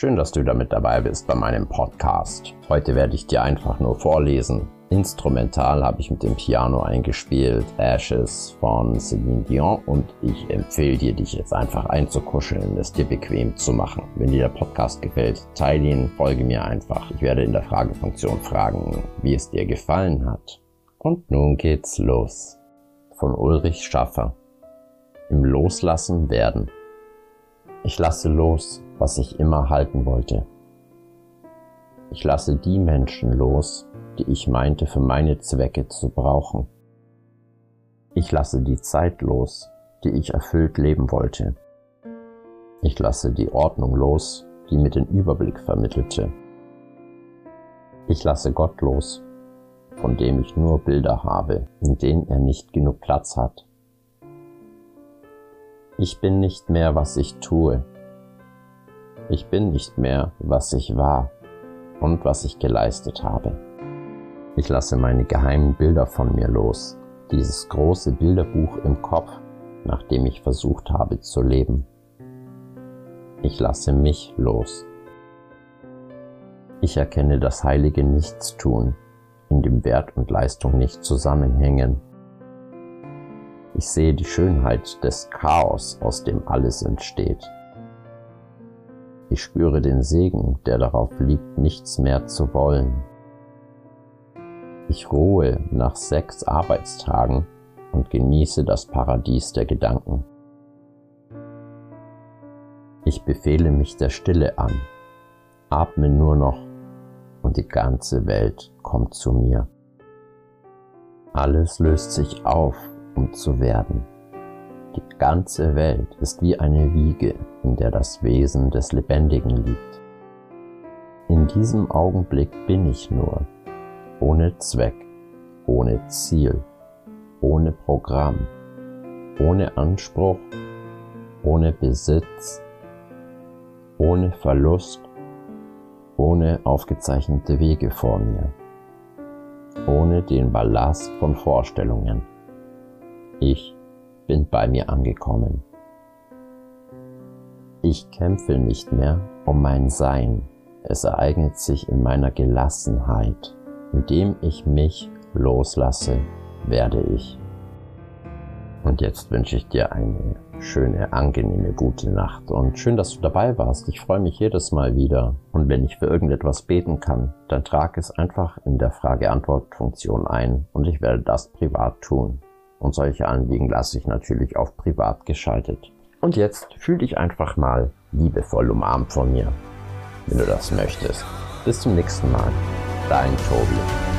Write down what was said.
Schön, dass du wieder mit dabei bist bei meinem Podcast. Heute werde ich dir einfach nur vorlesen. Instrumental habe ich mit dem Piano eingespielt, Ashes von Celine Dion und ich empfehle dir, dich jetzt einfach einzukuscheln, es dir bequem zu machen. Wenn dir der Podcast gefällt, teile ihn, folge mir einfach. Ich werde in der Fragefunktion fragen, wie es dir gefallen hat. Und nun geht's los. Von Ulrich Schaffer. Im Loslassen werden. Ich lasse los, was ich immer halten wollte. Ich lasse die Menschen los, die ich meinte für meine Zwecke zu brauchen. Ich lasse die Zeit los, die ich erfüllt leben wollte. Ich lasse die Ordnung los, die mir den Überblick vermittelte. Ich lasse Gott los, von dem ich nur Bilder habe, in denen er nicht genug Platz hat. Ich bin nicht mehr, was ich tue, ich bin nicht mehr, was ich war und was ich geleistet habe. Ich lasse meine geheimen Bilder von mir los, dieses große Bilderbuch im Kopf, nach dem ich versucht habe zu leben. Ich lasse mich los. Ich erkenne das heilige Nichtstun, in dem Wert und Leistung nicht zusammenhängen. Ich sehe die Schönheit des Chaos, aus dem alles entsteht. Ich spüre den Segen, der darauf liegt, nichts mehr zu wollen. Ich ruhe nach sechs Arbeitstagen und genieße das Paradies der Gedanken. Ich befehle mich der Stille an, atme nur noch und die ganze Welt kommt zu mir. Alles löst sich auf, um zu werden. Die ganze Welt ist wie eine Wiege, in der das Wesen des Lebendigen liegt. In diesem Augenblick bin ich nur, ohne Zweck, ohne Ziel, ohne Programm, ohne Anspruch, ohne Besitz, ohne Verlust, ohne aufgezeichnete Wege vor mir, ohne den Ballast von Vorstellungen. Ich bin bei mir angekommen. Ich kämpfe nicht mehr um mein Sein. Es ereignet sich in meiner Gelassenheit. Indem ich mich loslasse, werde ich. Und jetzt wünsche ich dir eine schöne, angenehme, gute Nacht und schön, dass du dabei warst. Ich freue mich jedes Mal wieder. Und wenn ich für irgendetwas beten kann, dann trag es einfach in der Frage-Antwort-Funktion ein und ich werde das privat tun und solche Anliegen lasse ich natürlich auf privat geschaltet. Und jetzt fühl dich einfach mal liebevoll umarmt von mir, wenn du das möchtest. Bis zum nächsten Mal. Dein Tobi.